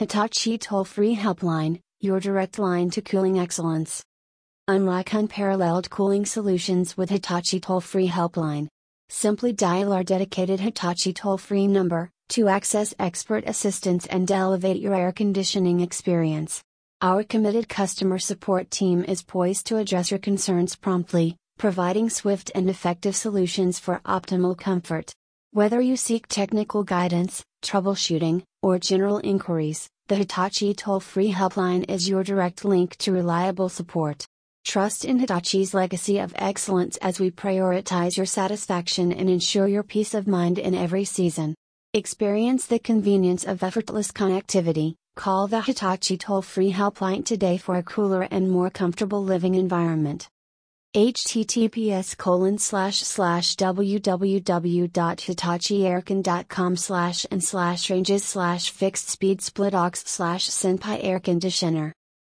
Hitachi toll free helpline, your direct line to cooling excellence. Unlock unparalleled cooling solutions with Hitachi toll free helpline. Simply dial our dedicated Hitachi toll free number to access expert assistance and elevate your air conditioning experience. Our committed customer support team is poised to address your concerns promptly, providing swift and effective solutions for optimal comfort. Whether you seek technical guidance, troubleshooting, or general inquiries, the Hitachi toll free helpline is your direct link to reliable support. Trust in Hitachi's legacy of excellence as we prioritize your satisfaction and ensure your peace of mind in every season. Experience the convenience of effortless connectivity. Call the Hitachi toll free helpline today for a cooler and more comfortable living environment. Https colon slash slash www.hitachiaircon.com slash and slash ranges slash fixed speed split aux slash senpai air conditioner